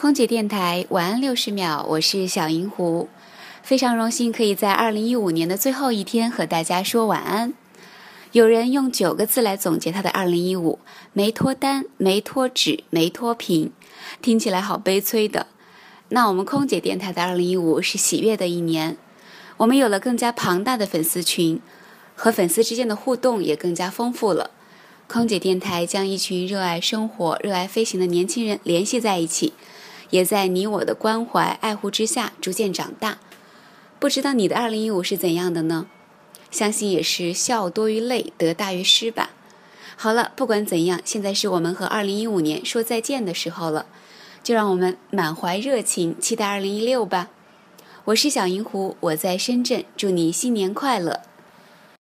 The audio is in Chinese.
空姐电台晚安六十秒，我是小银狐，非常荣幸可以在二零一五年的最后一天和大家说晚安。有人用九个字来总结他的二零一五：没脱单，没脱脂，没脱贫，听起来好悲催的。那我们空姐电台的二零一五是喜悦的一年，我们有了更加庞大的粉丝群，和粉丝之间的互动也更加丰富了。空姐电台将一群热爱生活、热爱飞行的年轻人联系在一起，也在你我的关怀爱护之下逐渐长大。不知道你的二零一五是怎样的呢？相信也是笑多于泪，得大于失吧。好了，不管怎样，现在是我们和二零一五年说再见的时候了，就让我们满怀热情期待二零一六吧。我是小银狐，我在深圳，祝你新年快乐。